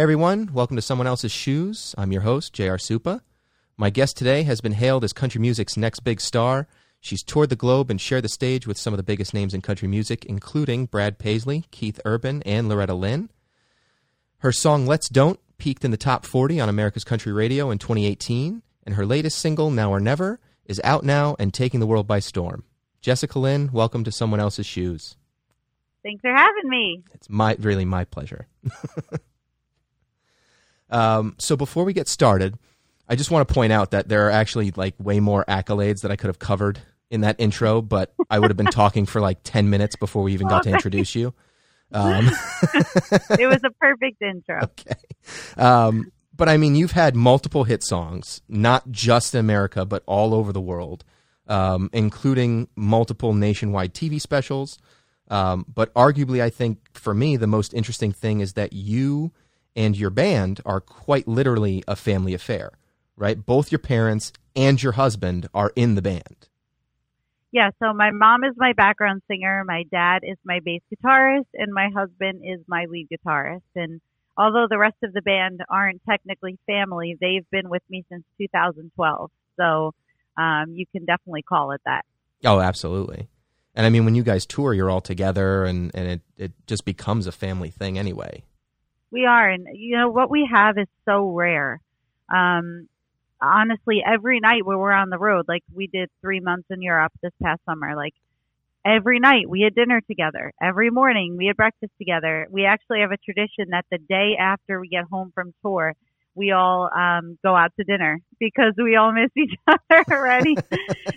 Everyone, welcome to Someone Else's Shoes. I'm your host, J.R. Supa. My guest today has been hailed as country music's next big star. She's toured the globe and shared the stage with some of the biggest names in country music, including Brad Paisley, Keith Urban, and Loretta Lynn. Her song Let's Don't peaked in the top 40 on America's Country Radio in 2018, and her latest single, Now or Never, is out now and taking the world by storm. Jessica Lynn, welcome to Someone Else's Shoes. Thanks for having me. It's my really my pleasure. um, so before we get started, I just want to point out that there are actually like way more accolades that I could have covered in that intro, but I would have been talking for like ten minutes before we even got to introduce you. Um, it was a perfect intro. Okay. Um, but I mean, you've had multiple hit songs, not just in America, but all over the world, um, including multiple nationwide TV specials. Um, but arguably, I think for me, the most interesting thing is that you and your band are quite literally a family affair, right? Both your parents and your husband are in the band. Yeah, so my mom is my background singer, my dad is my bass guitarist, and my husband is my lead guitarist. And although the rest of the band aren't technically family, they've been with me since 2012. So um, you can definitely call it that. Oh, absolutely. And I mean, when you guys tour, you're all together, and and it it just becomes a family thing anyway. We are, and you know what we have is so rare. Um, honestly, every night when we're on the road, like we did three months in Europe this past summer, like every night we had dinner together. Every morning we had breakfast together. We actually have a tradition that the day after we get home from tour, we all um, go out to dinner because we all miss each other already.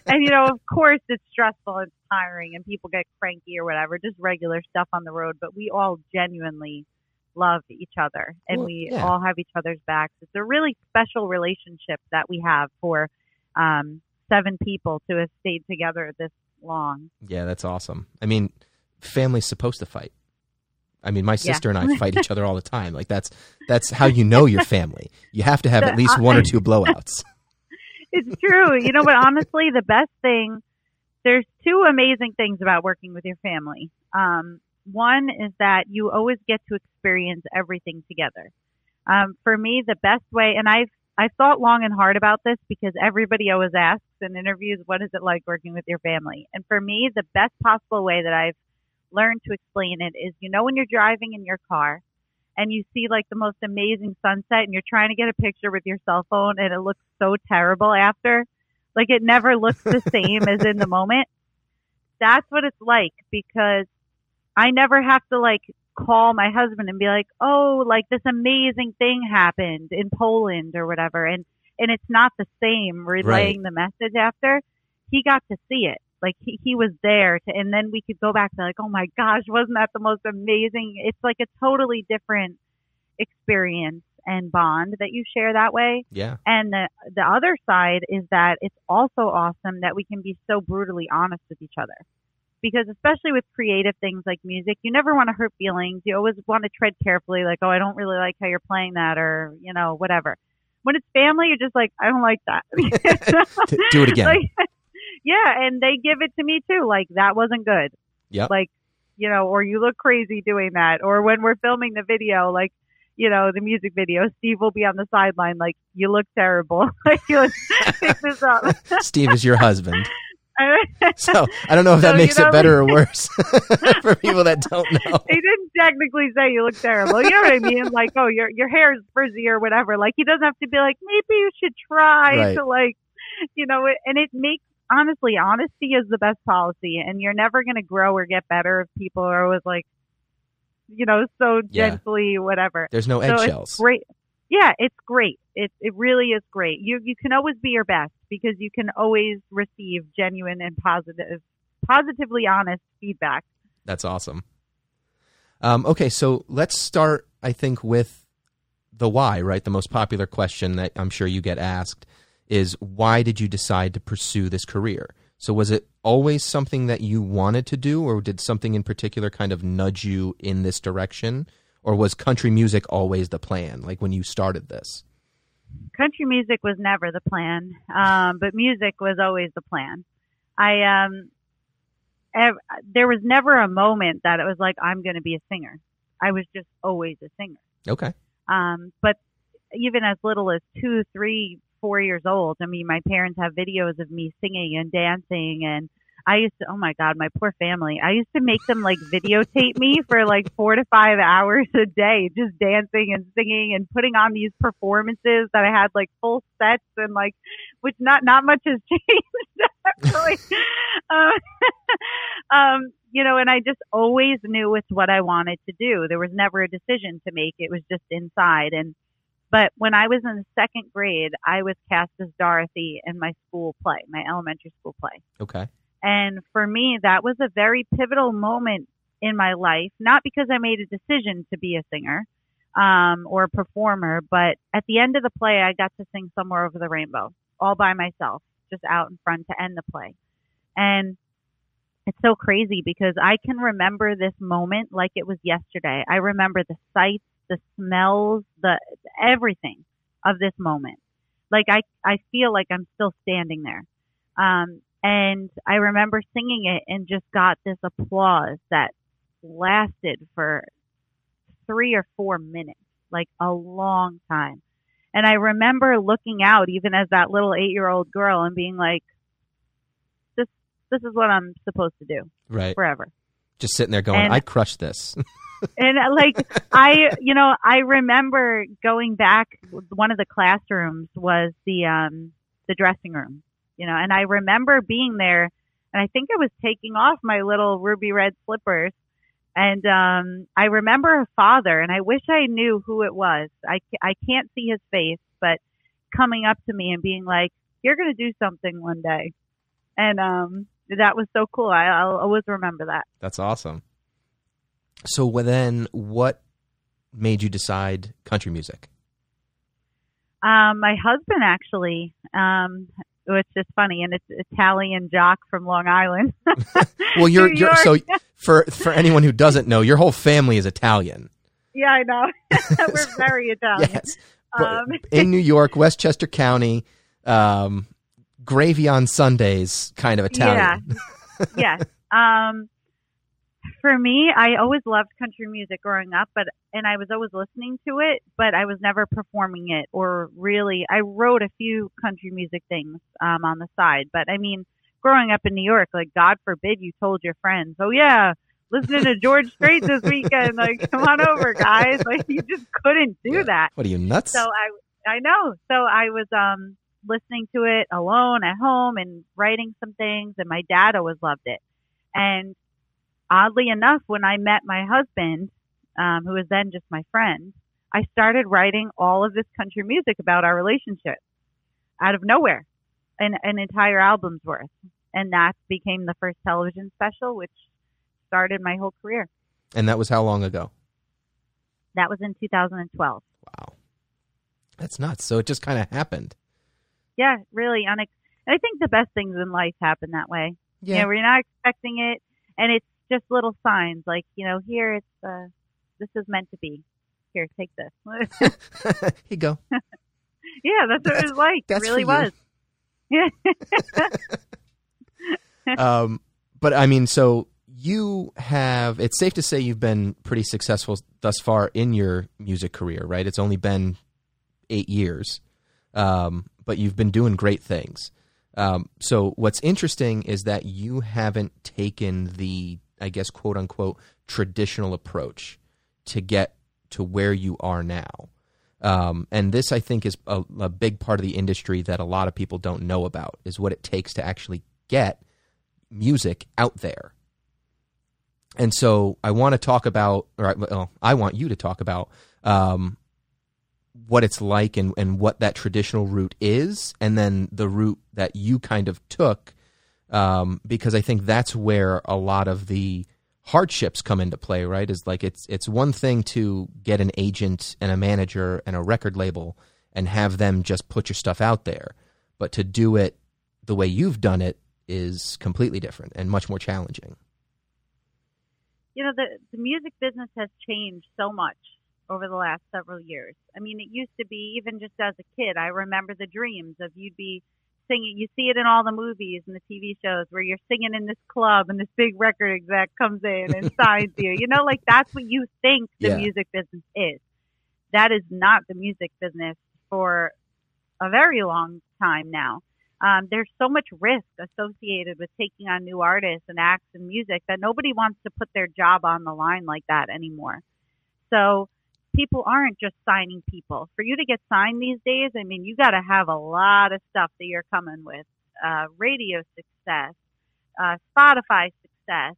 and you know, of course, it's stressful, it's tiring, and people get cranky or whatever, just regular stuff on the road. But we all genuinely love each other, and Well, we yeah. all have each other's backs. It's a really special relationship that we have for um, seven people to have stayed together this long. Yeah, that's awesome. I mean, family's supposed to fight. I mean, my Yeah. sister and I fight each other all the time. Like that's that's how you know your family. You have to have at least one or two blowouts. it's true. You know, but honestly, the best thing, there's two amazing things about working with your family. Um, one is that you always get to experience everything together. Um, for me, the best way, and I've, I've thought long and hard about this because everybody always asks in interviews, what is it like working with your family? And for me, the best possible way that I've learned to explain it is, you know, when you're driving in your car and you see like the most amazing sunset and you're trying to get a picture with your cell phone and it looks so terrible after, like it never looks the same as in the moment. That's what it's like because I never have to like call my husband and be like, "Oh, like this amazing thing happened in Poland or whatever." And and it's not the same relaying the message after. He got to see it. Like he, he was there to and then we could go back to like, "Oh my gosh, wasn't that the most amazing?" It's like a totally different experience and bond that you share that way. Yeah. And the the other side is that it's also awesome that we can be so brutally honest with each other. Because especially with creative things like music, you never want to hurt feelings. You always want to tread carefully, like, oh, I don't really like how you're playing that, or you know, whatever. When it's family, you're just like, I don't like that. Do it again. Like, yeah, and they give it to me too. Like that wasn't good. Yeah. Like, you know, or you look crazy doing that. Or when we're filming the video, like, you know, the music video, Steve will be on the sideline, like, you look terrible. like, you pick this up. Steve is your husband. So I don't know if that So, makes it better or worse for people that don't know. he didn't technically say you look terrible. You know what I mean? Like, oh, your your hair is frizzy or whatever. Like, he doesn't have to be like, maybe you should try Right. to like, you know, and it makes honestly, honesty is the best policy, and you're never going to grow or get better if people are always like, you know, so Yeah. gently, whatever. There's no So eggshells. great. Yeah, it's great. It it really is great. You you can always be your best because you can always receive genuine and positive, positively honest feedback. That's awesome. Um, okay, so let's start. I think with the why. Right, the most popular question that I'm sure you get asked is why did you decide to pursue this career? So was it always something that you wanted to do, or did something in particular kind of nudge you in this direction, or was country music always the plan? Like when you started this? country music was never the plan, um, but music was always the plan. I um, ev- there was never a moment that it was like I'm going to be a singer. I was just always a singer. Okay. Um, but even as little as two, three, four years old, I mean, my parents have videos of me singing and dancing and I used to, oh my God, my poor family. I used to make them like videotape me for like four to five hours a day, just dancing and singing and putting on these performances that I had like full sets and like, which not, not much has changed really. uh, um, you know, and I just always knew it's what I wanted to do. There was never a decision to make. It was just inside. And, but when I was in the second grade, I was cast as Dorothy in my school play, my elementary school play. Okay. And for me, that was a very pivotal moment in my life, not because I made a decision to be a singer um, or a performer, but at the end of the play, I got to sing Somewhere Over the Rainbow all by myself, just out in front to end the play. And it's so crazy because I can remember this moment like it was yesterday. I remember the sights, the smells, the everything of this moment. Like I, I feel like I'm still standing there. Um, and I remember singing it and just got this applause that lasted for three or four minutes, like a long time. And I remember looking out even as that little eight year old girl and being like, this, this is what I'm supposed to do. Right. Forever. Just sitting there going, And- I crushed this. and uh, like I, you know, I remember going back. One of the classrooms was the um the dressing room, you know, and I remember being there, and I think I was taking off my little ruby red slippers, and um I remember a father, and I wish I knew who it was. I I can't see his face, but coming up to me and being like, "You're gonna do something one day," and um that was so cool. I, I'll always remember that. That's awesome. So then, what made you decide country music? Um, my husband actually, um, it's just funny, and it's Italian jock from Long Island. Well, you're, you're so for for anyone who doesn't know, your whole family is Italian. yeah, I know. We're very Italian. Yes, Um, in New York, Westchester County, um, gravy on Sundays, kind of Italian. yes. Um, for me, I always loved country music growing up, but and I was always listening to it, but I was never performing it or really. I wrote a few country music things um, on the side, but I mean, growing up in New York, like God forbid you told your friends, "Oh yeah, listening to George Strait this weekend." Like, come on over, guys. Like, you just couldn't do Yeah. that. What are you nuts? So I I know. So I was um listening to it alone at home and writing some things and my dad always loved it. And oddly enough, when I met my husband, um, who was then just my friend, I started writing all of this country music about our relationship out of nowhere. An an entire album's worth. And that became the first television special which started my whole career. and that was how long ago? That was in 2012. Wow, that's nuts. So it just kind of happened. yeah, really unex- I think the best things in life happen that way. You know, you're not expecting it and it's just little signs like, you know, here it's uh this is meant to be. Here, take this. Here you go. yeah, that's what it was like. It really was. Yeah. um, but I mean, so you have. It's safe to say you've been pretty successful thus far in your music career, right? It's only been eight years, um, but you've been doing great things. Um, so what's interesting is that you haven't taken the, I guess, quote unquote, traditional approach to get to where you are now. Um, and this, I think, is a, a big part of the industry that a lot of people don't know about is what it takes to actually get music out there. And so I want to talk about, or I- well, I want you to talk about um, what it's like and, and what that traditional route is, and then the route that you kind of took, um, because I think that's where a lot of the hardships come into play. Right? Is like it's it's one thing to get an agent and a manager and a record label and have them just put your stuff out there, but to do it the way you've done it is completely different and much more challenging. you know, the the music business has changed so much over the last several years. I mean, it used to be even just as a kid, I remember the dreams of you'd be singing. You see it in all the movies and the TV shows where you're singing in this club and this big record exec comes in and signs you. You know, like that's what you think the Yeah. music business is. that is not the music business for a very long time now. Um, there's so much risk associated with taking on new artists and acts and music that nobody wants to put their job on the line like that anymore. So people aren't just signing people. For you to get signed these days, I mean, you got to have a lot of stuff that you're coming with. Uh, radio success, uh, Spotify success,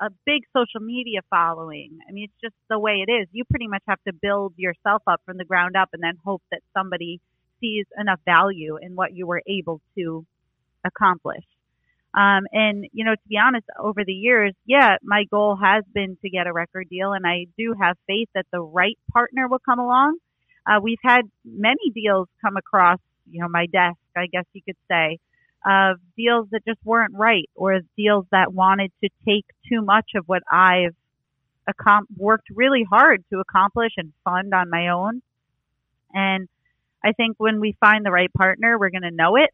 a big social media following. I mean, it's just the way it is. You pretty much have to build yourself up from the ground up and then hope that somebody sees enough value in what you were able to accomplish. Um, and, you know, to be honest, over the years, yeah, my goal has been to get a record deal, and I do have faith that the right partner will come along. Uh, we've had many deals come across, you know, my desk, I guess you could say, of deals that just weren't right or deals that wanted to take too much of what I've accom- worked really hard to accomplish and fund on my own. And I think when we find the right partner, we're going to know it.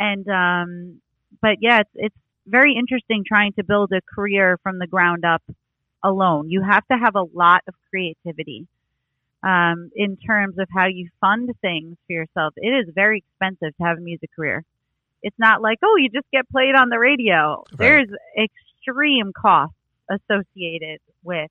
And, um, but yeah, it's, it's very interesting trying to build a career from the ground up alone. You have to have a lot of creativity. Um, in terms of how you fund things for yourself, it is very expensive to have a music career. It's not like, oh, you just get played on the radio. Right. There's extreme costs associated with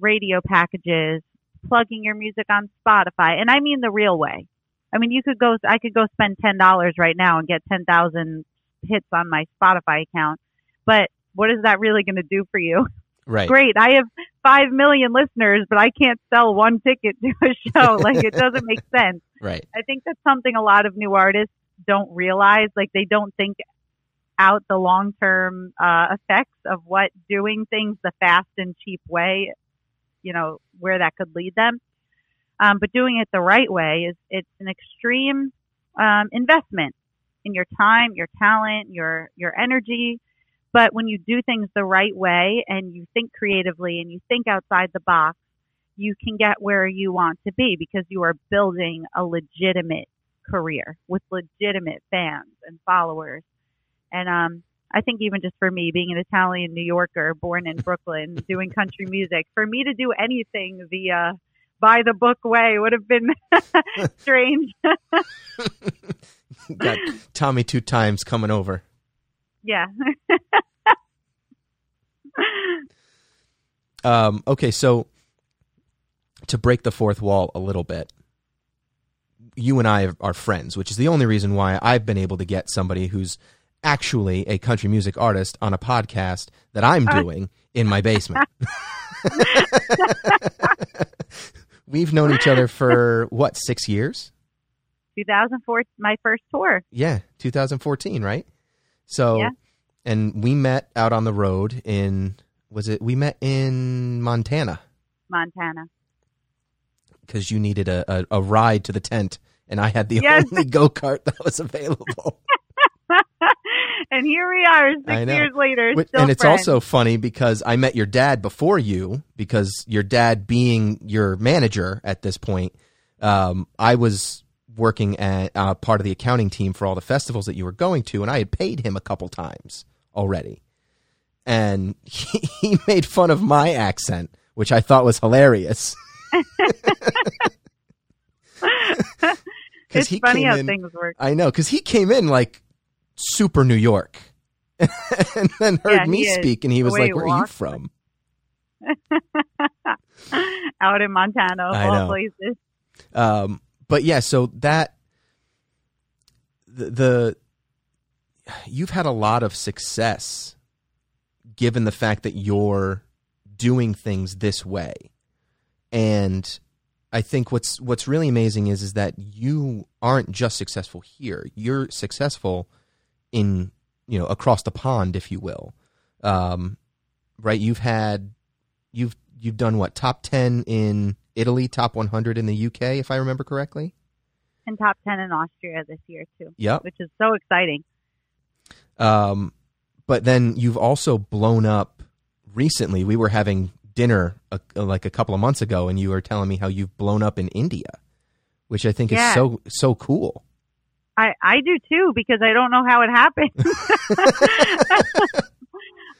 radio packages, plugging your music on Spotify, and I mean the real way. I mean, you could go, I could go spend ten dollars right now and get ten thousand hits on my Spotify account, but what is that really going to do for you? Right. Great. I have five million listeners, but I can't sell one ticket to a show. like it doesn't make sense. Right. I think that's something a lot of new artists don't realize. Like they don't think out the long term uh, effects of what doing things the fast and cheap way you know, where that could lead them. Um, but doing it the right way is it's an extreme um, investment in your time, your talent, your your energy. But when you do things the right way and you think creatively and you think outside the box, you can get where you want to be because you are building a legitimate career with legitimate fans and followers. And um, I think even just for me, being an Italian New Yorker, born in Brooklyn, doing country music, for me to do anything via by the book way would have been strange. Got Tommy two times coming over. Yeah. um, okay, so to break the fourth wall a little bit, you and I are friends, which is the only reason why I've been able to get somebody who's actually a country music artist on a podcast that I'm uh. doing in my basement. We've known each other for what, six years? 2004, my first tour. Yeah, 2014, right? So, yeah. and we met out on the road in, was it, we met in Montana. Montana. Because you needed a, a, a, ride to the tent, and I had the yes. only go kart that was available and here we are six years later. and it's friends. also funny because I met your dad before you, because your dad being your manager at this point, um, I was working at uh, part of the accounting team for all the festivals that you were going to, and I had paid him a couple times already. And he, he made fun of my accent, which I thought was hilarious. it's he funny how in, things work. I know, because he came in like super New York. and then heard yeah, me speak, and he was like, "Where are you from?" Out in Montana, of all places. Um, but yeah, so that the, the you've had a lot of success, given the fact that you're doing things this way, and I think what's what's really amazing is is that you aren't just successful here; you're successful in you know across the pond, if you will. Um, right? You've had you've you've done what top ten in Italy, top 100 in the UK, if I remember correctly, and top 10 in Austria this year too. Yep, which is so exciting. Um, but then you've also blown up recently. We were having dinner a, like a couple of months ago, and you were telling me how you've blown up in India, which I think yeah. is so so cool. I I do too because I don't know how it happened.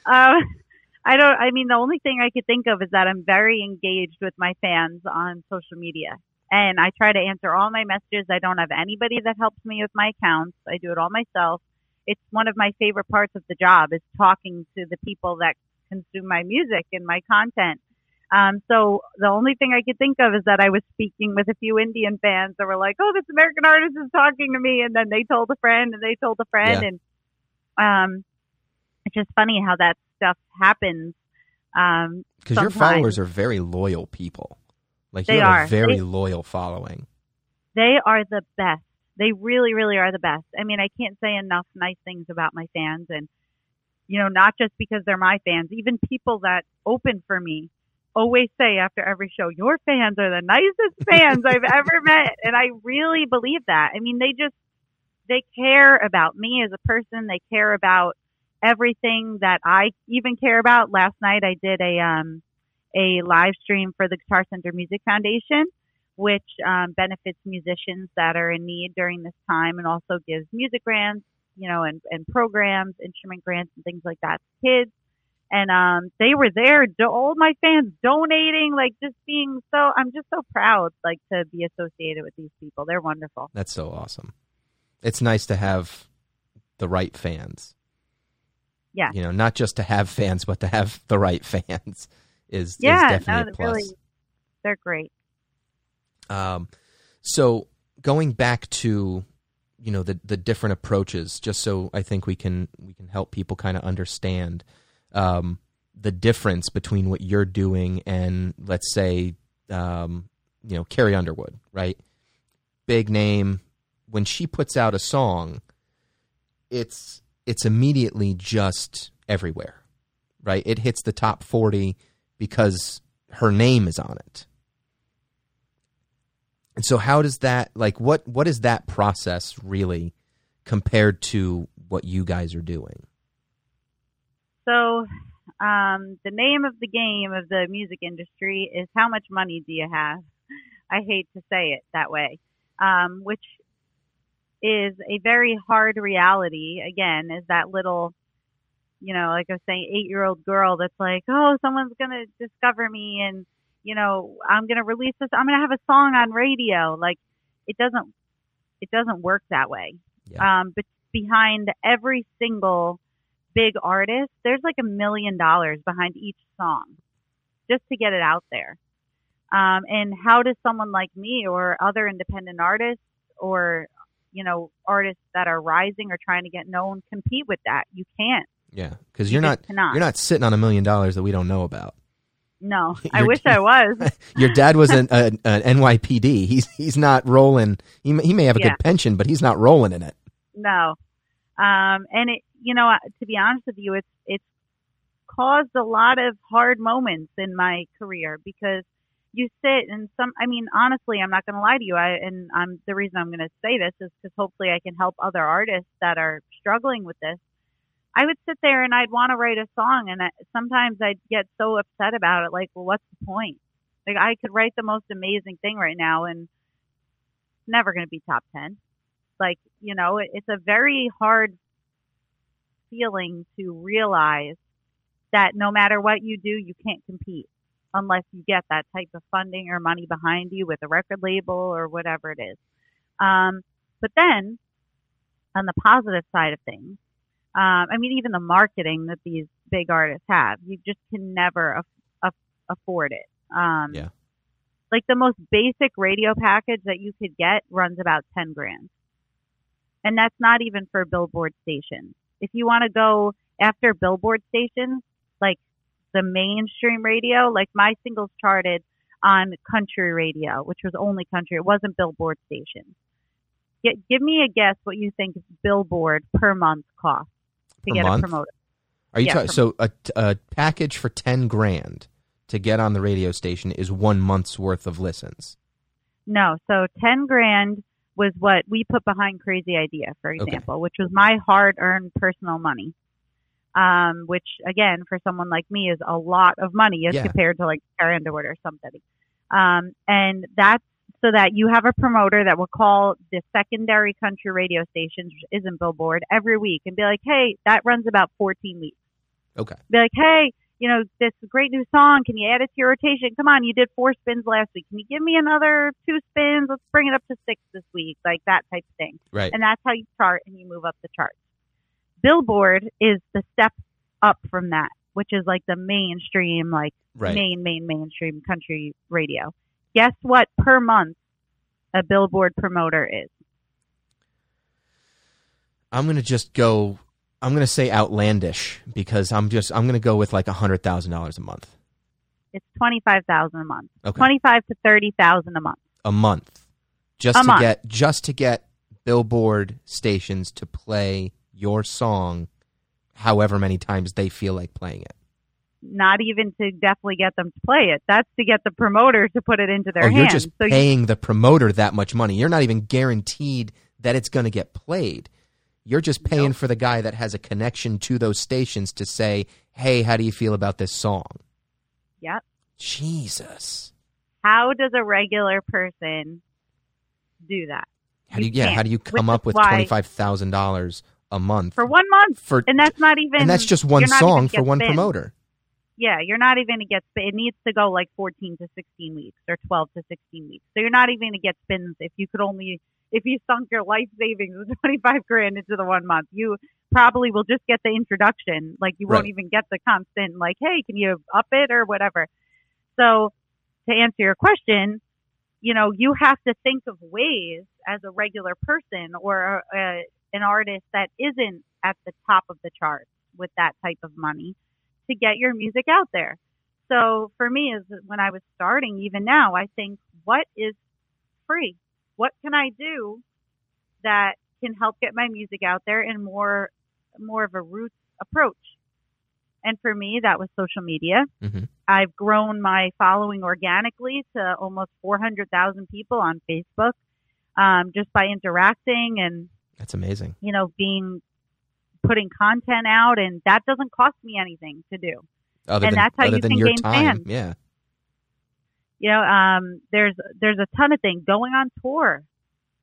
uh, I don't. I mean, the only thing I could think of is that I'm very engaged with my fans on social media, and I try to answer all my messages. I don't have anybody that helps me with my accounts. I do it all myself. It's one of my favorite parts of the job is talking to the people that consume my music and my content. Um, so the only thing I could think of is that I was speaking with a few Indian fans that were like, "Oh, this American artist is talking to me," and then they told a friend, and they told a friend, Yeah. and um, it's just funny how that stuff happens. Um, Because your followers are very loyal people. Like you They have are. a very They- loyal following. they are the best. They really, really are the best. I mean, I can't say enough nice things about my fans, and you know, not just because they're my fans. Even people that open for me always say after every show, "Your fans are the nicest fans I've ever met," and I really believe that. I mean, they just they care about me as a person. They care about everything that I even care about. Last night, I did a um a live stream for the Guitar Center Music Foundation which um, benefits musicians that are in need during this time and also gives music grants, you know, and, and programs, instrument grants, and things like that to kids. And um, they were there, do- all my fans donating, like just being so. I'm just so proud, like to be associated with these people. They're wonderful. That's so awesome. It's nice to have the right fans. Yeah. You know, not just to have fans, but to have the right fans is, is Yeah, definitely no, plus. really, they're great. Um, so going back to you know the the different approaches, just so I think we can we can help people kind of understand um, the difference between what you're doing and let's say um, you know Carrie Underwood, right? Big name. When she puts out a song, it's it's immediately just everywhere, right? It hits the top forty because her name is on it. And so how does that like what what is that process really compared to what you guys are doing? So, um, the name of the game of the music industry is how much money do you have? I hate to say it that way, um, which is a very hard reality. Again, is that little, you know, like I was saying, eight year old girl that's like, oh, someone's going to discover me and, you know, I'm going to release this. I'm going to have a song on radio. Like, it doesn't, it doesn't work that way. Yeah. Um, but behind every single big artist, there's like a million dollars behind each song just to get it out there. Um, and how does someone like me or other independent artists or, you know, artists that are rising or trying to get known compete with that? You can't. Yeah, You you're not cannot. you're not sitting on a million dollars that we don't know about. No, I wish I was. Your dad was an, an, an NYPD. He's he's not rolling. He may, he may have a Yeah. good pension, but he's not rolling in it. No. Um, and it, you know, uh, to be honest with you, it's, it's caused a lot of hard moments in my career because you sit and some, I mean, honestly, I'm not going to lie to you. I, and I'm, the reason I'm going to say this is because hopefully I can help other artists that are struggling with this. I would sit there and I'd want to write a song and I, sometimes I'd get so upset about it. Like, well, what's the point? Like I could write the most amazing thing right now and it's never going to be top 10 like you know it, it's a very hard feeling to realize that no matter what you do you can't compete unless you get that type of funding or money behind you with a record label or whatever it is um, but then on the positive side of things um, i mean even the marketing that these big artists have you just can never af- af- afford it um, Yeah. like the most basic radio package that you could get runs about 10 grand and that's not even for billboard stations. If you want to go after billboard stations, like the mainstream radio, like my singles charted on country radio, which was only country. It wasn't billboard stations. Get, give me a guess what you think billboard per month costs to Per get month? a promoter. Are you Yeah, talking so a, a package for 10 grand to get on the radio station is 1 month's worth of listens. No, so 10 grand was what we put behind Crazy Idea, for Okay. example, which was my hard earned personal money. Um, which again, for someone like me is a lot of money as Yeah. compared to like Carrie Underwood or somebody. Um, and that's so that you have a promoter that will call the secondary country radio stations, which isn't Billboard, every week and be like, hey, that runs about 14 weeks Okay. be like, hey, you know, this great new song. Can you add it to your rotation? Come on, you did four spins last week. Can you give me another two spins? Let's bring it up to six this week, like that type of thing. Right. And that's how you chart and you move up the charts. Billboard is the step up from that, which is like the mainstream, like Right. main, main, mainstream country radio. Guess what per month a Billboard promoter is? I'm gonna just go. I'm gonna say outlandish because I'm just. I'm gonna go with like a hundred thousand dollars a month. It's twenty five thousand a month. Okay. Twenty five to thirty thousand a month. A month, just A to month. get just to get Billboard stations to play your song, however many times they feel like playing it. Not even to definitely get them to play it. That's to get the promoter to put it into their oh, you're hands. just so you, paying the promoter that much money. You're not even guaranteed that it's going to get played. You're just paying Nope. for the guy that has a connection to those stations to say, "Hey, how do you feel about this song?" Yep. Jesus. how does a regular person do that How do you, You yeah? How do you come up with twenty five thousand dollars a month for one month? for And that's not even. and that's just one you're not even song for one spins. promoter. Yeah, you're not even gonna get. It needs to go like 14 to 16 weeks or 12 to 16 weeks. So you're not even gonna get spins if you could only if you sunk your life savings of 25 grand into the one month. You probably will just get the introduction. Like you won't Right. even get the constant. Like, hey, can you up it or whatever. So to answer your question, you know, you have to think of ways as a regular person or a, an artist that isn't at the top of the charts with that type of money to get your music out there. So for me, is when I was starting, even now, I think, what is free? What can I do that can help get my music out there in more, more of a roots approach? And for me, that was social media. Mhm. I've grown my following organically to almost 400,000 people on Facebook, um, just by interacting and That's amazing. you know, being putting content out, and that doesn't cost me anything to do. Other And than that's how you can your gain time, fans. yeah. You know, um, there's there's a ton of things going on tour.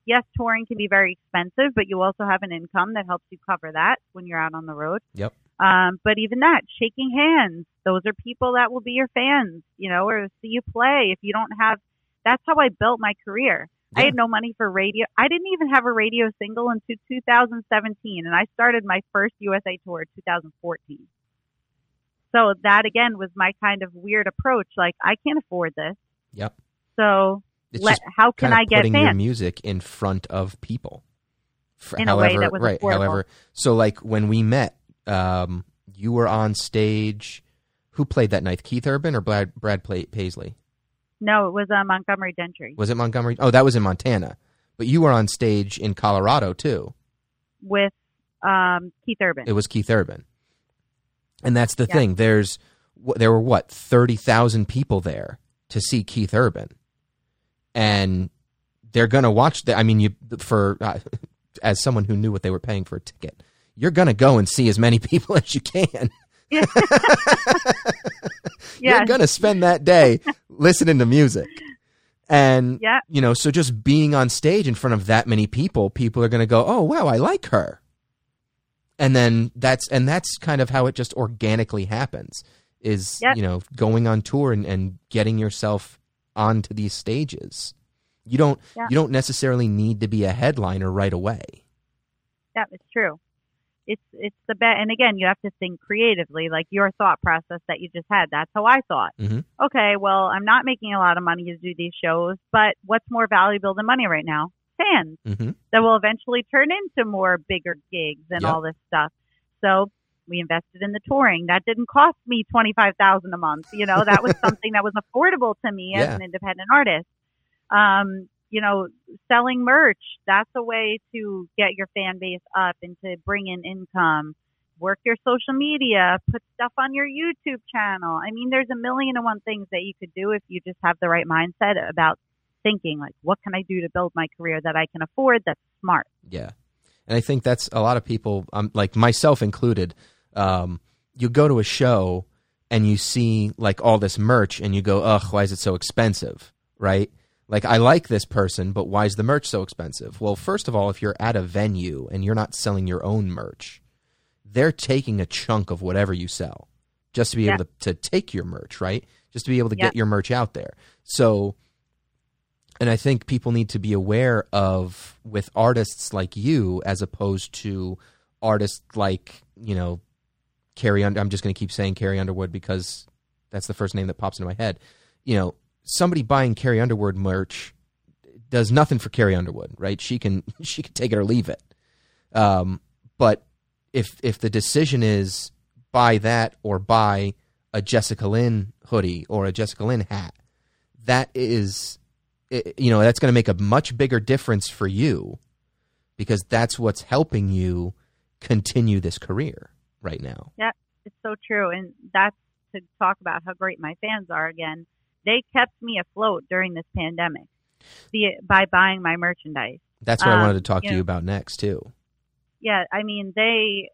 Yes, touring can be very expensive, but you also have an income that helps you cover that when you're out on the road. Yep. Um, but even that, shaking hands, those are people that will be your fans, you know, or see you play. If you don't have, that's how I built my career. I had no money for radio. I didn't even have a radio single until 2017, and I started my first USA tour in 2014. So that again was my kind of weird approach. Like I can't afford this, Yep. so It's let, how can I get putting your music in front of people. In a way however, that was right. affordable. However, so like when we met, um, you were on stage. Who played that night? Keith Urban or Brad Brad Paisley? No, it was uh, Montgomery Gentry Was it Montgomery? Oh, that was in Montana. But you were on stage in Colorado too. with um, Keith Urban. It was Keith Urban. And that's the Yeah. thing. There's there were what thirty thousand people there to see Keith Urban, and they're gonna watch. The, I mean, you for uh, as someone who knew what they were paying for a ticket, you're gonna go and see as many people as you can. yeah, You're gonna spend that day listening to music, and yeah, you know, so just being on stage in front of that many people, people are going to go, "Oh, wow, I like her." And then that's and that's kind of how it just organically happens is, Yep. you know, going on tour and, and getting yourself onto these stages. You don't Yeah. you don't necessarily need to be a headliner right away. that is true. It's it's the bet, and again, you have to think creatively, like your thought process that you just had. That's how I thought. Mhm. Okay, well, I'm not making a lot of money to do these shows, but what's more valuable than money right now? Fans. Mhm. that will eventually turn into more bigger gigs and Yep. all this stuff. So we invested in the touring. That didn't cost me twenty five thousand a month. You know, that was something that was affordable to me as Yeah. an independent artist. Um, you know, selling merch, that's a way to get your fan base up and to bring in income. Work your social media, put stuff on your YouTube channel. I mean, there's a million and one things that you could do if you just have the right mindset about thinking like, what can I do to build my career that I can afford that's smart? Yeah. And I think that's a lot of people, um, like myself included. Um, you go to a show and you see like all this merch and you go, ugh, why is it so expensive? Right? Like, I like this person, but why is the merch so expensive? Well, first of all, if you're at a venue and you're not selling your own merch, they're taking a chunk of whatever you sell. just to be Yeah. able to, to take your merch, right? Just to be able to Yeah. get your merch out there. So, and I think people need to be aware of with artists like you as opposed to artists like, you know, Carrie Under. I'm just going to keep saying Carrie Underwood because that's the first name that pops into my head. You know, somebody buying Carrie Underwood merch does nothing for Carrie Underwood, right? She can she can take it or leave it. Um, but if if the decision is buy that or buy a Jessica Lynn hoodie or a Jessica Lynn hat, that is, you know, that's going to make a much bigger difference for you because that's what's helping you continue this career right now. Yeah, it's so true. And that's to talk about how great my fans are again. They kept me afloat during this pandemic the, by buying my merchandise. That's what I wanted Um, to talk you to you about next too. Yeah, I mean, they,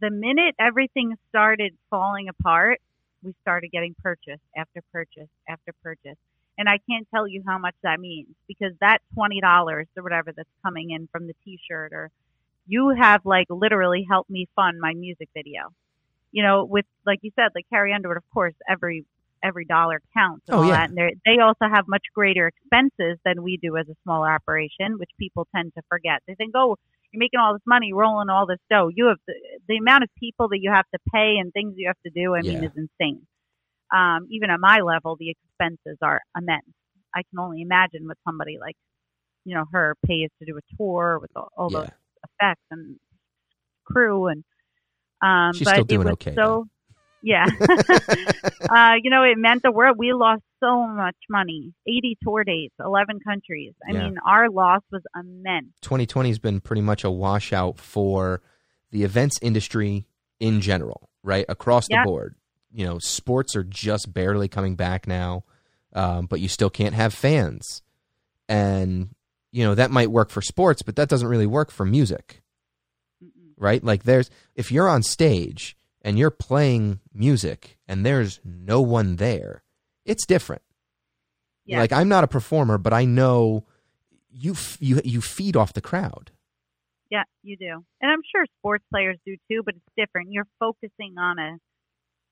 the minute everything started falling apart, we started getting purchase after purchase after purchase. And I can't tell you how much that means because that $20 or whatever that's coming in from the t shirt or you have like literally helped me fund my music video. You know, with like you said, like Carrie Underwood, of course, every every dollar counts and Oh, all yeah. that. And they're- they also have much greater expenses than we do as a smaller operation, which people tend to forget. They think, oh, you're making all this money, rolling all this dough. You have the, the amount of people that you have to pay and things you have to do. I mean, is insane. Um, even at my level, the expenses are immense. I can only imagine what somebody like, you know, her pays to do a tour with all, all yeah. those effects and crew and um She's but still it doing was okay, so though. yeah uh you know it meant the world we lost so much money 80 tour dates 11 countries i Yeah. mean our loss was immense 2020 has been pretty much a washout for the events industry in general, right? Across the Yeah. board. You know, sports are just barely coming back now, um, but you still can't have fans. And, you know, that might work for sports, but that doesn't really work for music, Mm-mm. right? Like, there's, if you're on stage and you're playing music and there's no one there, it's different. yeah Like, I'm not a performer, but I know you, f- you, you feed off the crowd. Yeah, you do. And I'm sure sports players do too, but it's different. You're focusing on a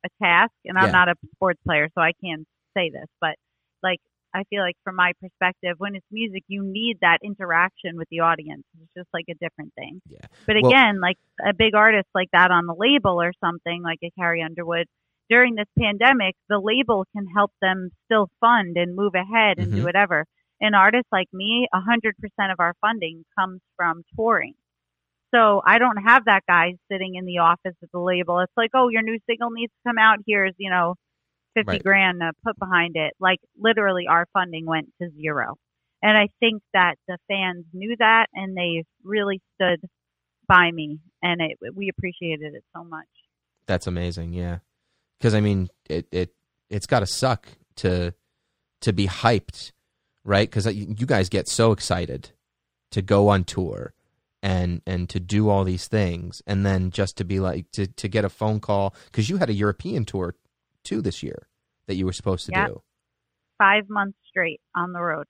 a task and I'm Yeah. not a sports player, so I can't say this, but like I feel like from my perspective, when it's music, you need that interaction with the audience. It's just like a different thing. Yeah. But Well- again, like a big artist like that on the label or something like a Carrie Underwood, during this pandemic, the label can help them still fund and move ahead and Mhm. do whatever. An artist like me, 100% of our funding comes from touring. So I don't have that guy sitting in the office at the label. It's like, oh, your new single needs to come out. Here's, you know, 50 Right. grand to put behind it. Like literally our funding went to zero. And I think that the fans knew that and they really stood by me and it, we appreciated it so much. That's amazing. Yeah, because I mean, it it it's got to suck to to be hyped, right? Because uh, you guys get so excited to go on tour and and to do all these things, and then just to be like to to get a phone call because you had a European tour too this year that you were supposed to Yeah. do, Five months straight on the road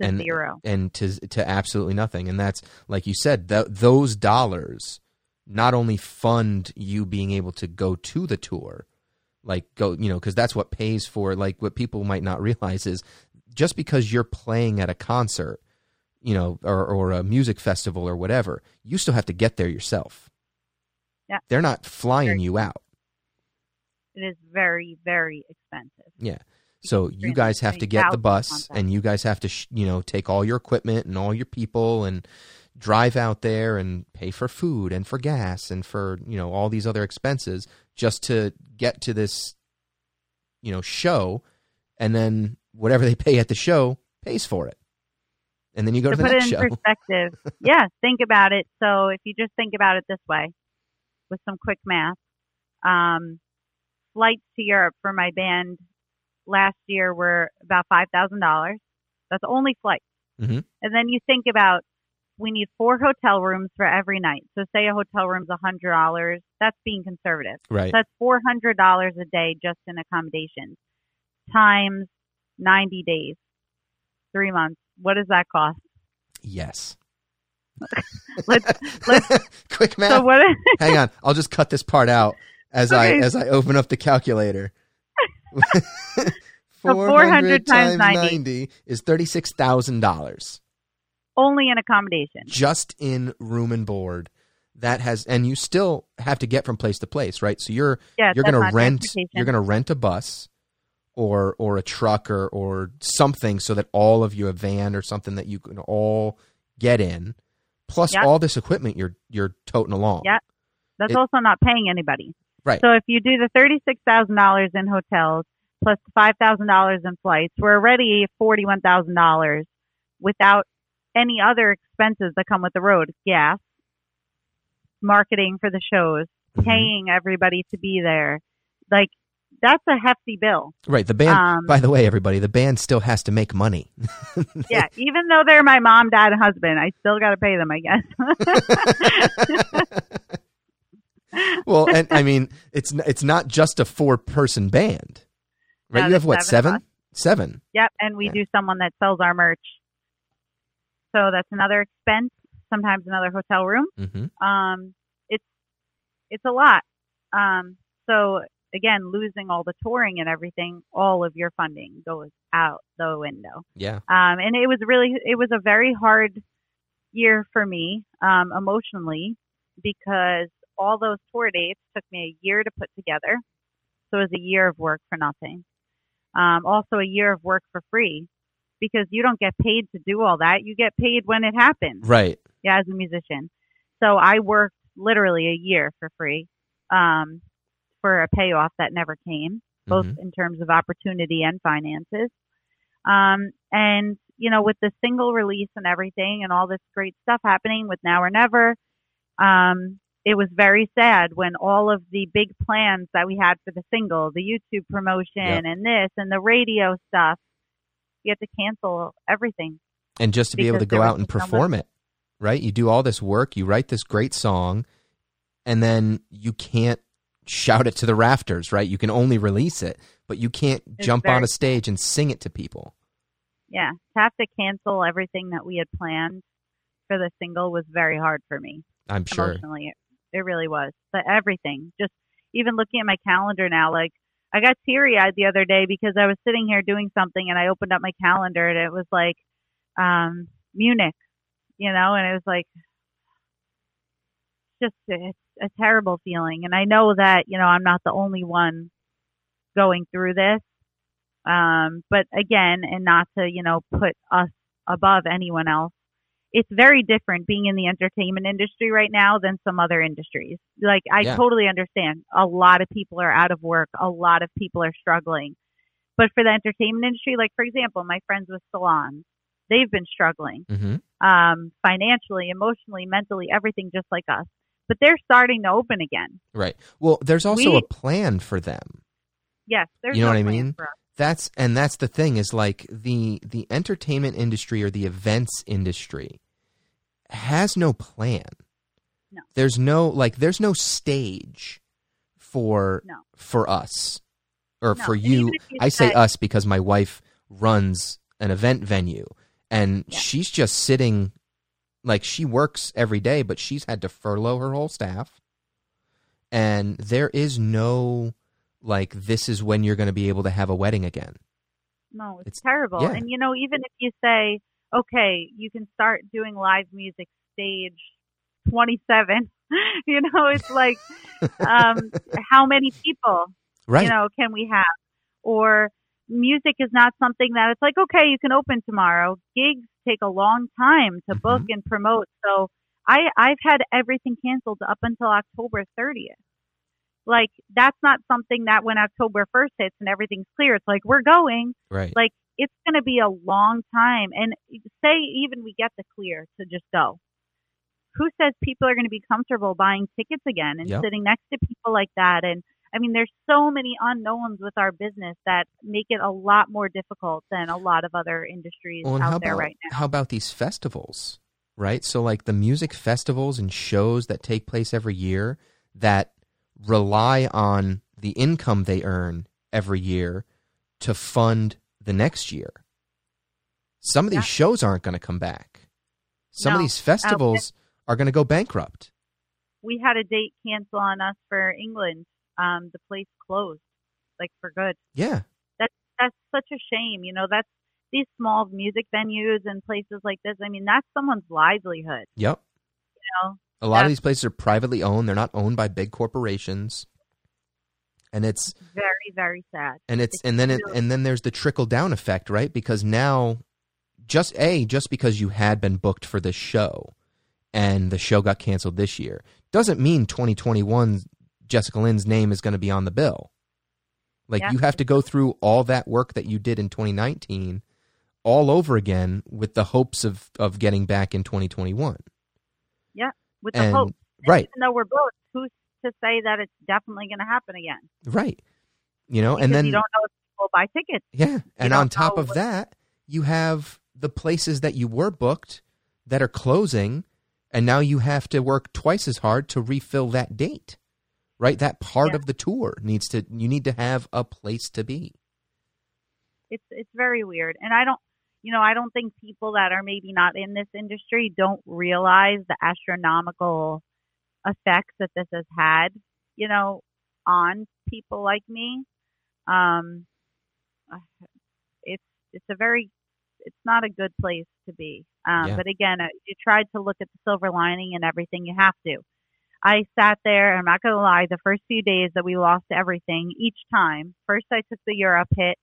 to And- zero. and to to absolutely nothing, and that's like you said, th- those dollars not only fund you being able to go to the tour, like go, you know, because that's what pays for. Like what people might not realize is just because you're playing at a concert, you know, or or a music festival or whatever, you still have to get there yourself. Yeah. they're not flying Very you out. It is very, very expensive. Yeah. So you guys have to get the bus, and you guys have to, sh- you know, take all your equipment and all your people, and drive out there and pay for food and for gas and for you know all these other expenses just to get to this, you know, show, and then whatever they pay at the show pays for it, and then you go to, to the put next it in show. perspective, yeah, think about it. So if you just think about it this way, with some quick math, um, flights to Europe for my band last year were about five thousand dollars. That's only flights. Mhm. And then you think about we need four hotel rooms for every night. So say a hotel room's a hundred dollars. That's being conservative. Right. So that's four hundred dollars a day just in accommodations, times ninety days, three months. What does that cost? yes. Let's- let's- quick math. So what? Hang on, I'll just cut this part out. As I as I open up the calculator. So 400 times 90. 90 is $36,000 Only an accommodation. just in room and board. That has and you still have to get from place to place, right? So you're Yeah, you're going to rent you're going to rent a bus or or a truck or or something so that all of you a van or something that you can all get in plus Yep. all this equipment you're you're toting along. Yep. That's It- also not paying anybody. Right. So if you do the thirty-six thousand dollars in hotels plus plus five thousand dollars in flights, we're already forty-one thousand dollars without any other expenses that come with the road: gas, marketing for the shows, Mhm. paying everybody to be there. Like that's a hefty bill. Right, the band Um, by the way everybody, the band still has to make money. Yeah, even though they're my mom, dad, and husband, I still got to pay them. I guess. well, and I mean, it's it's not just a four person band, right? No, you have what seven seven? Yep, and we Yeah. do someone that sells our merch. So that's another expense. Sometimes another hotel room. Mm-hmm. Um, it's it's a lot. Um, so again, losing all the touring and everything, all of your funding goes out the window. Yeah. Um, and it was really it was a very hard year for me um, emotionally because all those tour dates took me a year to put together. So it was a year of work for nothing. Um, also a year of work for free because you don't get paid to do all that. You get paid when it happens Right. yeah, as a musician. So I worked literally a year for free um, for a payoff that never came, both Mhm. in terms of opportunity and finances. Um, and you know, with the single release and everything, and all this great stuff happening with Now or Never, um, it was very sad when all of the big plans that we had for the single, the YouTube promotion, Yep. and this and the radio stuff, you had to cancel everything. And just to be able to go out and perform it, right? You do all this work, you write this great song, and then you can't shout it to the rafters, right? You can only release it, but you can't It's jump on a stage and sing it to people. yeah, to have to cancel everything that we had planned for the single was very hard for me I'm sure. emotionally. It, really was. But everything, just even looking at my calendar now, like I got teary eyed the other day because I was sitting here doing something and I opened up my calendar and it was like um Munich, you know, and it was like just it's a terrible feeling. And I know that, you know, I'm not the only one going through this. Um, but again, and not to, you know, put us above anyone else. It's very different being in the entertainment industry right now than some other industries. Like, I Yeah. totally understand. A lot of people are out of work. A lot of people are struggling. But for the entertainment industry, like, for example, my friends with salons, they've been struggling hmm um, financially, emotionally, mentally, everything just like us. But they're starting to open again. Right. Well, there's also We- a plan for them. Yes, there's You know no what I mean? That's and that's the thing is like the the entertainment industry or the events industry has no plan. No. There's no like there's no stage for No. for us or No, for you. even if you I say said- us because my wife runs an event venue and Yeah. she's just sitting like she works every day but she's had to furlough her whole staff and there is no like this is when you're going to be able to have a wedding again No, it's, It's- terrible. yeah. And you know, even if you say, okay, you can start doing live music stage 27, you know, it's like, um, how many people, right you know, can we have? Or music is not something that it's like, okay, you can open tomorrow. Gigs take a long time to book Mhm. and promote. So I, I've had everything canceled up until October 30th. Like, that's not something that when October 1st hits and everything's clear, it's like, we're going right like it's going to be a long time and say even we get the clear to just go who says people are going to be comfortable buying tickets again and Yep. sitting next to people like that and i mean there's so many unknowns with our business that make it a lot more difficult than a lot of other industries Well, out there about right now how about these festivals, right? So like the music festivals and shows that take place every year that rely on the income they earn every year to fund the next year. Some of these Yeah. shows aren't going to come back. Some of these festivals are going to go bankrupt. we had a date cancel on us for england um, the place closed, like for good. Yeah. That's that's such a shame. You know, that's these small music venues and places like this. I mean, that's someone's livelihood. Yep. You know, A lot of these places are privately owned. They're not owned by big corporations. And it's very very sad. and it's It's and then it, and then there's the trickle down effect, right? Because now just a just because you had been booked for this show and the show got canceled this year doesn't mean 2021 Jessica Lynn's name is going to be on the bill. Like Yeah. you have to go through all that work that you did in 2019 all over again with the hopes of of getting back in 2021. yeah With the And hope, right, even though we're both, to say that it's definitely going to happen again? right. You know, Because and then you don't know if people will buy tickets. Yeah, and on top of what- that, you have the places that you were booked that are closing, and now you have to work twice as hard to refill that date. Right, that part Yeah. of the tour needs to. You need to have a place to be. it's it's very weird and i don't you know i don't think people that are maybe not in this industry don't realize the astronomical effects that this has had you know on people like me um it's it's a very it's not a good place to be um Yeah. but again uh, you tried to look at the silver lining and everything you have to I sat there, I'm not going to lie, the first few days that we lost everything, each time, first I took the Europe hit,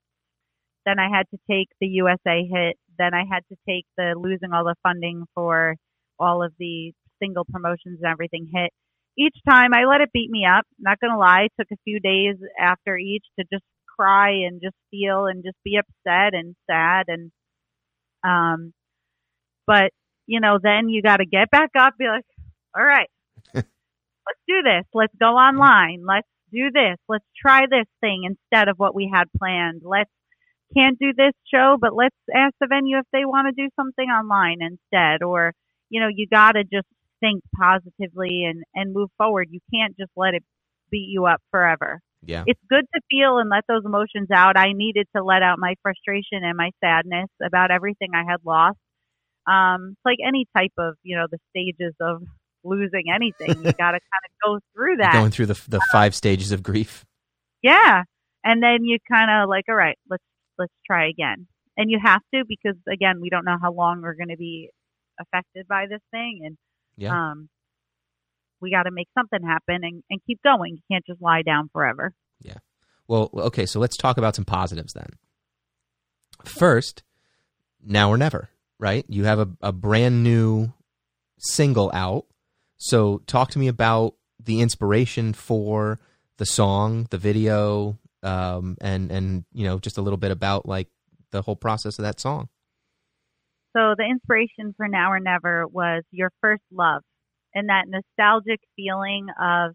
then I had to take the USA hit. Then I had to take the losing all the funding for all of the single promotions and everything hit. Each time I let it beat me up. Not gonna lie, took a few days after each to just cry and just feel and just be upset and sad and um but you know, then you gotta get back up, be like, All right, let's do this. Let's go online. Let's do this. Let's try this thing instead of what we had planned. Let's can't do this show, but let's ask the venue if they want to do something online instead. Or, you know, you got to just think positively and, and move forward. You can't just let it beat you up forever. Yeah, It's good to feel and let those emotions out. I needed to let out my frustration and my sadness about everything I had lost. Um, it's like any type of, you know, the stages of losing anything. You got to kind of go through that. going through the the five stages of grief. Yeah. And then you kind of like, all right, let's let's try again. And you have to because again, we don't know how long we're going to be affected by this thing and Yeah. um we got to make something happen and and keep going. You can't just lie down forever. Yeah. Well, okay, so let's talk about some positives then. First, now or never, right? You have a, a brand new single out. So talk to me about the inspiration for the song, the video, um, and and you know just a little bit about like the whole process of that song. So the inspiration for Now or Never was your first love and that nostalgic feeling of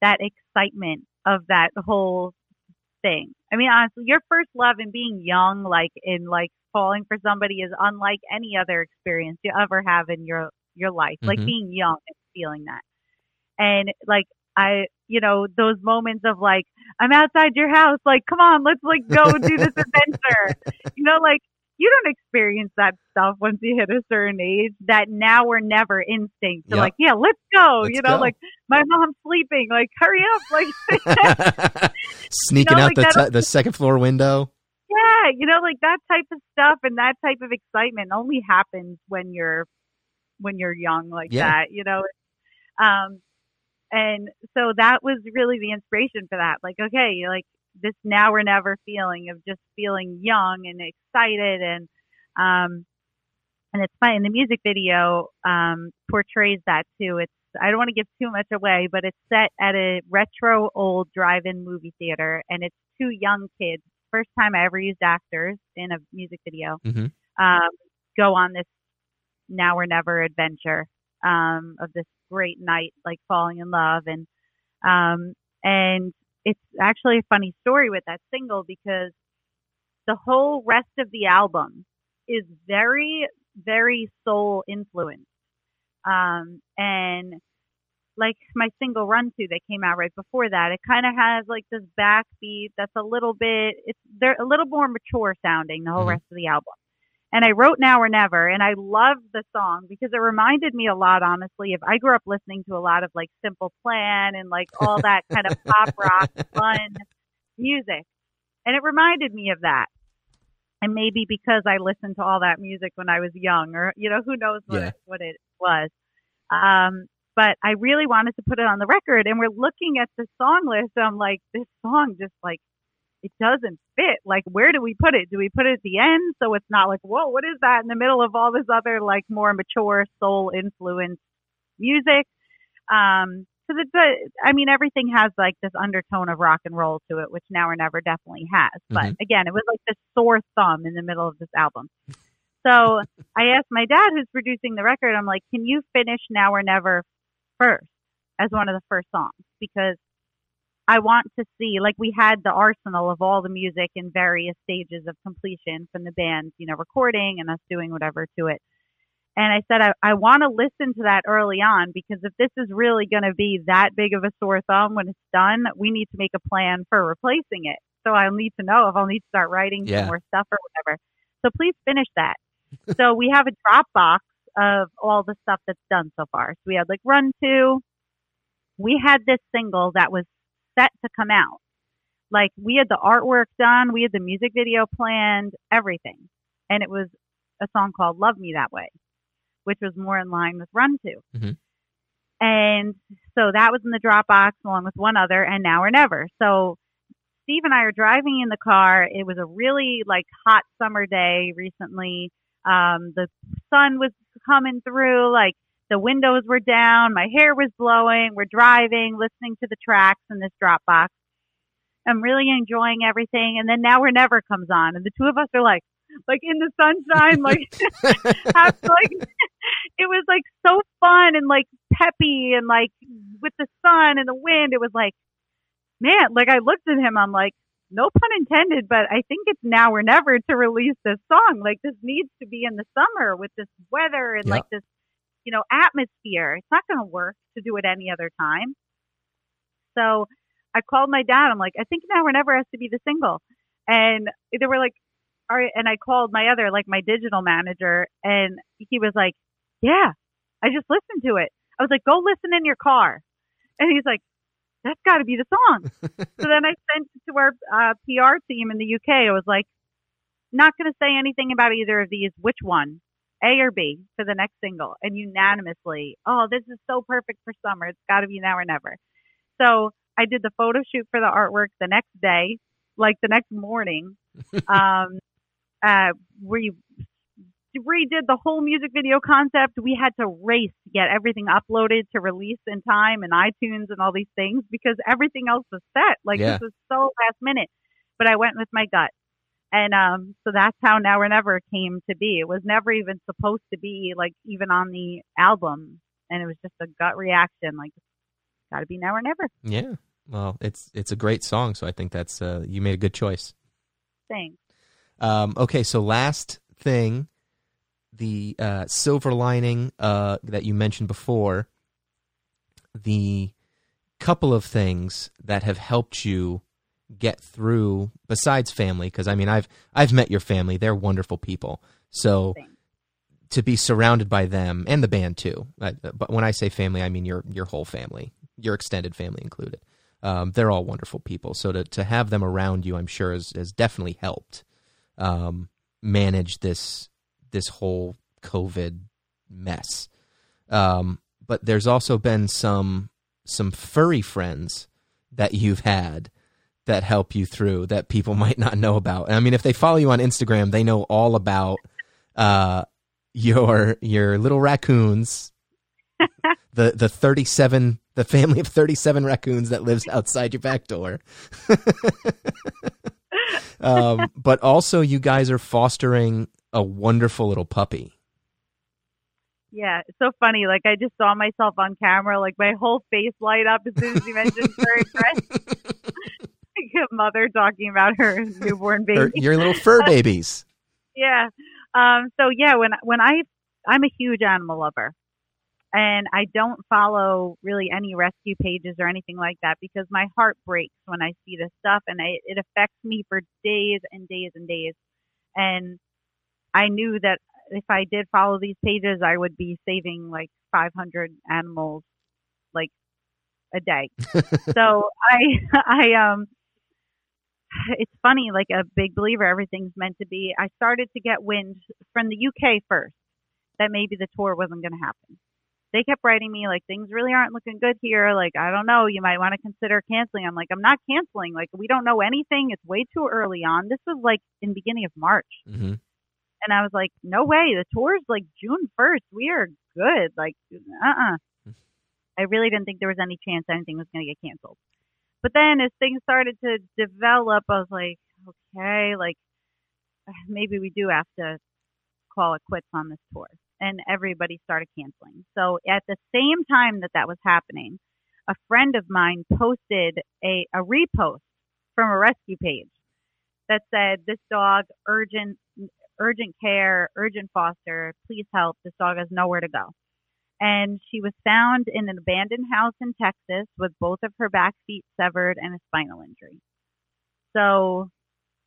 that excitement of that whole thing. I mean, honestly, your first love and being young, like in like falling for somebody, is unlike any other experience you ever have in your your life. Like Mhm. being young and feeling that, and like I, you know, those moments of like I'm outside your house, like come on, let's like go do this adventure. You know, like you don't experience that stuff once you hit a certain age. That now or never instinct to Yep. like, yeah, let's go. Let's you know, go. like my mom's sleeping, like hurry up, like Sneaking You know, out like the t- the second floor window. yeah, you know, like that type of stuff and that type of excitement only happens when you're when you're young like Yeah. that, you know. Um and so that was really the inspiration for that. Like, okay, you like this now or never feeling of just feeling young and excited and um and it's fun. And the music video um portrays that too. It's I don't want to give too much away, but it's set at a retro old drive-in movie theater and it's two young kids. First time I ever used actors in a music video. Mhm. Um go on this now or never adventure um of this great night like falling in love and um and it's actually a funny story with that single because the whole rest of the album is very very soul influenced um and like my single run to that came out right before that it kind of has like this backbeat that's a little bit it's they're a little more mature sounding the whole Mhm. rest of the album And I wrote Now or Never, and I loved the song because it reminded me a lot, honestly, of I grew up listening to a lot of like Simple Plan and like all that kind of pop rock fun music. And it reminded me of that. And maybe because I listened to all that music when I was young, or, you know, who knows what, Yeah. it, what it was. Um, but I really wanted to put it on the record. And we're looking at the song list. And I'm like, this song just like, it doesn't fit. Like, where do we put it? Do we put it at the end so it's not like, whoa, what is that in the middle of all this other like more mature soul influenced music? Um, because it, does- I mean, everything has like this undertone of rock and roll to it, which Now or Never definitely has. But Mhm. again, it was like this sore thumb in the middle of this album. So I asked my dad, who's producing the record, I'm like, can you finish Now or Never first as one of the first songs? Because I want to see, like, we had the arsenal of all the music in various stages of completion from the band, you know, recording and us doing whatever to it. And I said, I, I want to listen to that early on because if this is really going to be that big of a sore thumb when it's done, we need to make a plan for replacing it. So I'll need to know if I'll need to start writing Yeah. some more stuff or whatever. So please finish that. so we have a Dropbox of all the stuff that's done so far. So we had like Run Two. We had this single that was set to come out. Like we had the artwork done, we had the music video planned, everything. And it was a song called Love Me That Way, which was more in line with Run 2. Mhm. And so that was in the Dropbox along with one other, and Now or Never. So Steve and I are driving in the car. It was a really like hot summer day recently. Um, the sun was coming through, like the windows were down, my hair was blowing. We're driving, listening to the tracks in this Dropbox. I'm really enjoying everything. And then Now or Never comes on, and the two of us are like, like in the sunshine, like have like it was like so fun and like peppy and like with the sun and the wind. It was like, man, like I looked at him, I'm like, no pun intended, but I think it's now or never to release this song. Like this needs to be in the summer with this weather and Yeah. like this, you know, atmosphere. It's not going to work to do it any other time. So I called my dad. I'm like, I think now or never has to be the single. And they were like, all right. And I called my other, like my digital manager, and he was like, yeah, I just listened to it. I was like, go listen in your car. And he's like, that's got to be the song. so then I sent it to our uh, PR team in the UK. I was like, not going to say anything about either of these. Which one? A or B for the next single. And unanimously, oh, this is so perfect for summer. It's got to be now or never. So I did the photo shoot for the artwork the next day, like the next morning. um, uh, we redid the whole music video concept. We had to race to get everything uploaded to release in time and iTunes and all these things because everything else was set. Like Yeah. this was so last minute. But I went with my gut. And um so that's how Now or Never came to be. It was never even supposed to be like even on the album. And it was just a gut reaction, like gotta be now or never Yeah. Well, it's it's a great song, so I think that's uh, you made a good choice. Thanks. Um, okay, so last thing, the uh, silver lining uh, that you mentioned before, the couple of things that have helped you get through besides family because I mean I've I've met your family. They're wonderful people. So Thanks. to be surrounded by them and the band too. But when I say family I mean your your whole family your extended family included. Um, they're all wonderful people. So to to have them around you I'm sure has, has definitely helped um, manage this this whole COVID mess. Um, but there's also been some some furry friends that you've had that help you through that people might not know about. I mean, if they follow you on Instagram, they know all about uh, your your little raccoons, the the thirty seven the family of thirty seven raccoons that lives outside your back door. um, but also, you guys are fostering a wonderful little puppy. Yeah, it's so funny. Like I just saw myself on camera, like my whole face light up as soon as you mentioned furry friends. Like a mother talking about her newborn baby. Or your little fur babies. yeah. Um, so yeah, when when I I'm a huge animal lover, and I don't follow really any rescue pages or anything like that because my heart breaks when I see this stuff, and I, it affects me for days and days and days. And I knew that if I did follow these pages, I would be saving like 500 animals like a day. so I, I, um, it's funny, like a big believer, everything's meant to be. I started to get wind from the UK first that maybe the tour wasn't going to happen. They kept writing me like things really aren't looking good here. Like I don't know, you might want to consider canceling. I'm like I'm not canceling. Like we don't know anything. It's way too early on. This was like in beginning of March, hmm and I was like, no way. The tour's like June 1st. We are good. Like uh uh I really didn't think there was any chance anything was going to get canceled. But then as things started to develop, I was like, okay, like maybe we do have to call it quits on this tour. And everybody started canceling. So at the same time that that was happening, a friend of mine posted a, a repost from a rescue page that said, this dog, urgent, urgent care, urgent foster, please help. This dog has nowhere to go and she was found in an abandoned house in Texas with both of her back feet severed and a spinal injury. So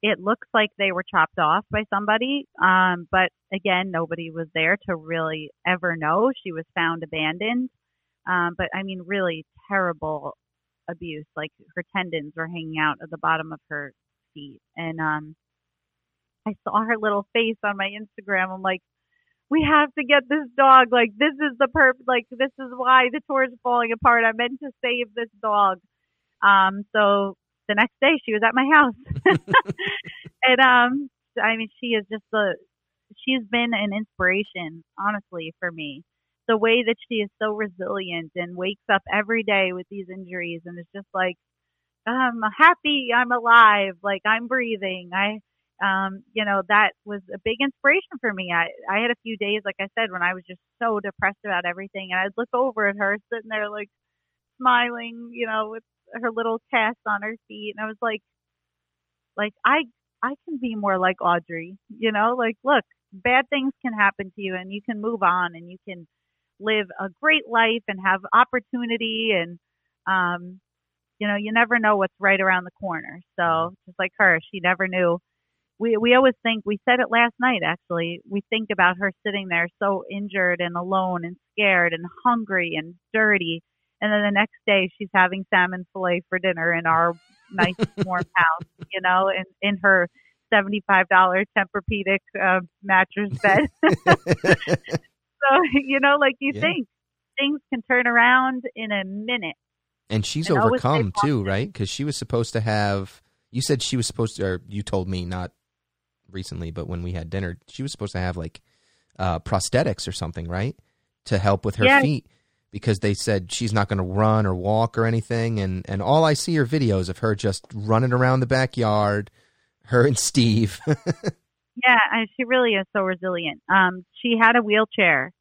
it looks like they were chopped off by somebody, um, but again, nobody was there to really ever know. She was found abandoned, um, but I mean, really terrible abuse. Like her tendons were hanging out at the bottom of her feet, and um, I saw her little face on my Instagram. I'm like, we have to get this dog. Like this is the perp. Like this is why the tour is falling apart. I meant to save this dog. Um, so the next day she was at my house, and um, I mean she is just a. She's been an inspiration, honestly, for me. The way that she is so resilient and wakes up every day with these injuries and is just like, I'm happy, I'm alive, like I'm breathing. I um, you know, that was a big inspiration for me. I, I had a few days, like I said, when I was just so depressed about everything, and I'd look over at her sitting there, like smiling, you know, with her little cast on her feet, and I was like, like I, I can be more like Audrey, you know, like look, bad things can happen to you, and you can move on, and you can live a great life and have opportunity, and um, you know, you never know what's right around the corner. So just like her, she never knew we we always think we said it last night actually we think about her sitting there so injured and alone and scared and hungry and dirty and then the next day she's having salmon fillet for dinner in our nice warm house you know in in her seventy five dollar tempur-pedic uh, mattress bed so you know like you Yeah. think things can turn around in a minute And she's And overcome too, right? Because she was supposed to have. You said she was supposed to, or you told me not recently, but when we had dinner, she was supposed to have like uh, prosthetics or something, right, to help with her Yeah. feet. Because they said she's not going to run or walk or anything, and and all I see are videos of her just running around the backyard, her and Steve. Yeah, she really is so resilient. Um, she had a wheelchair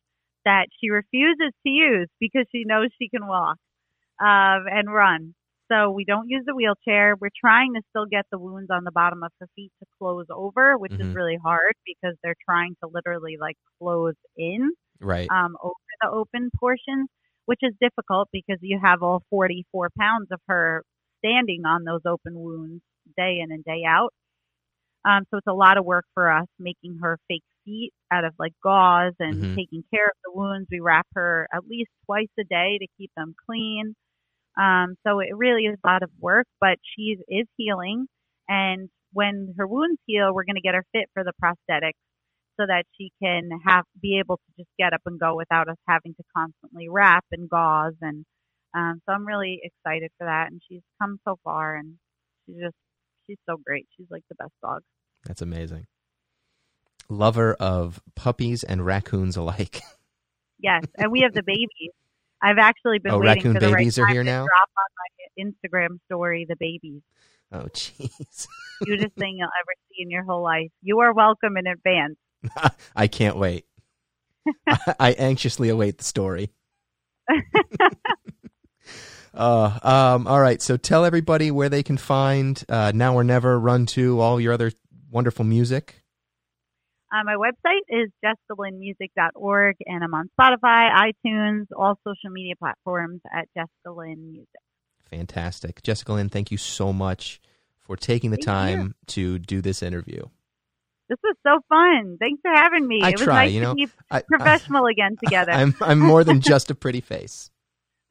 that she refuses to use because she knows she can walk um, and run. So we don't use the wheelchair. We're trying to still get the wounds on the bottom of her feet to close over, which is Mhm. really hard because they're trying to literally like close in right. um, over the open portions, which is difficult because you have all 44 pounds of her standing on those open wounds day in and day out. Um, so it's a lot of work for us making her fake feet out of like gauze and Mhm. taking care of the wounds. We wrap her at least twice a day to keep them clean. Um, so it really is a lot of work, but she is healing. And when her wounds heal, we're going to get her fit for the prosthetics so that she can have be able to just get up and go without us having to constantly wrap and gauze and um so I'm really excited for that and she's come so far and she's just she's so great. She's like the best dog. That's amazing. Lover of puppies and raccoons alike. Yes, and we have the babies. I've actually been Oh, waiting raccoon for the babies right are here to now? drop on my Instagram story the babies. Oh, jeez. Cutest thing you'll ever see in your whole life. You are welcome in advance. I can't wait. I anxiously await the story. uh, um, all right, so tell everybody where they can find uh, Now or Never, Run to, all your other wonderful music. Uh, my website is jessicalynnmusic.org, and I'm on Spotify, iTunes, all social media platforms at Jessica Lynn Music. Fantastic. Jessica Lynn, thank you so much for taking the Thank time to do this interview. This was so fun. Thanks for having me. I it was try, nice you know. to be I, professional again together. I'm I'm more than just a pretty face.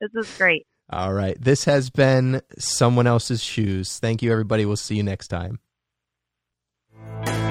this is great. All right. This has been someone else's shoes. Thank you, everybody. We'll see you next time you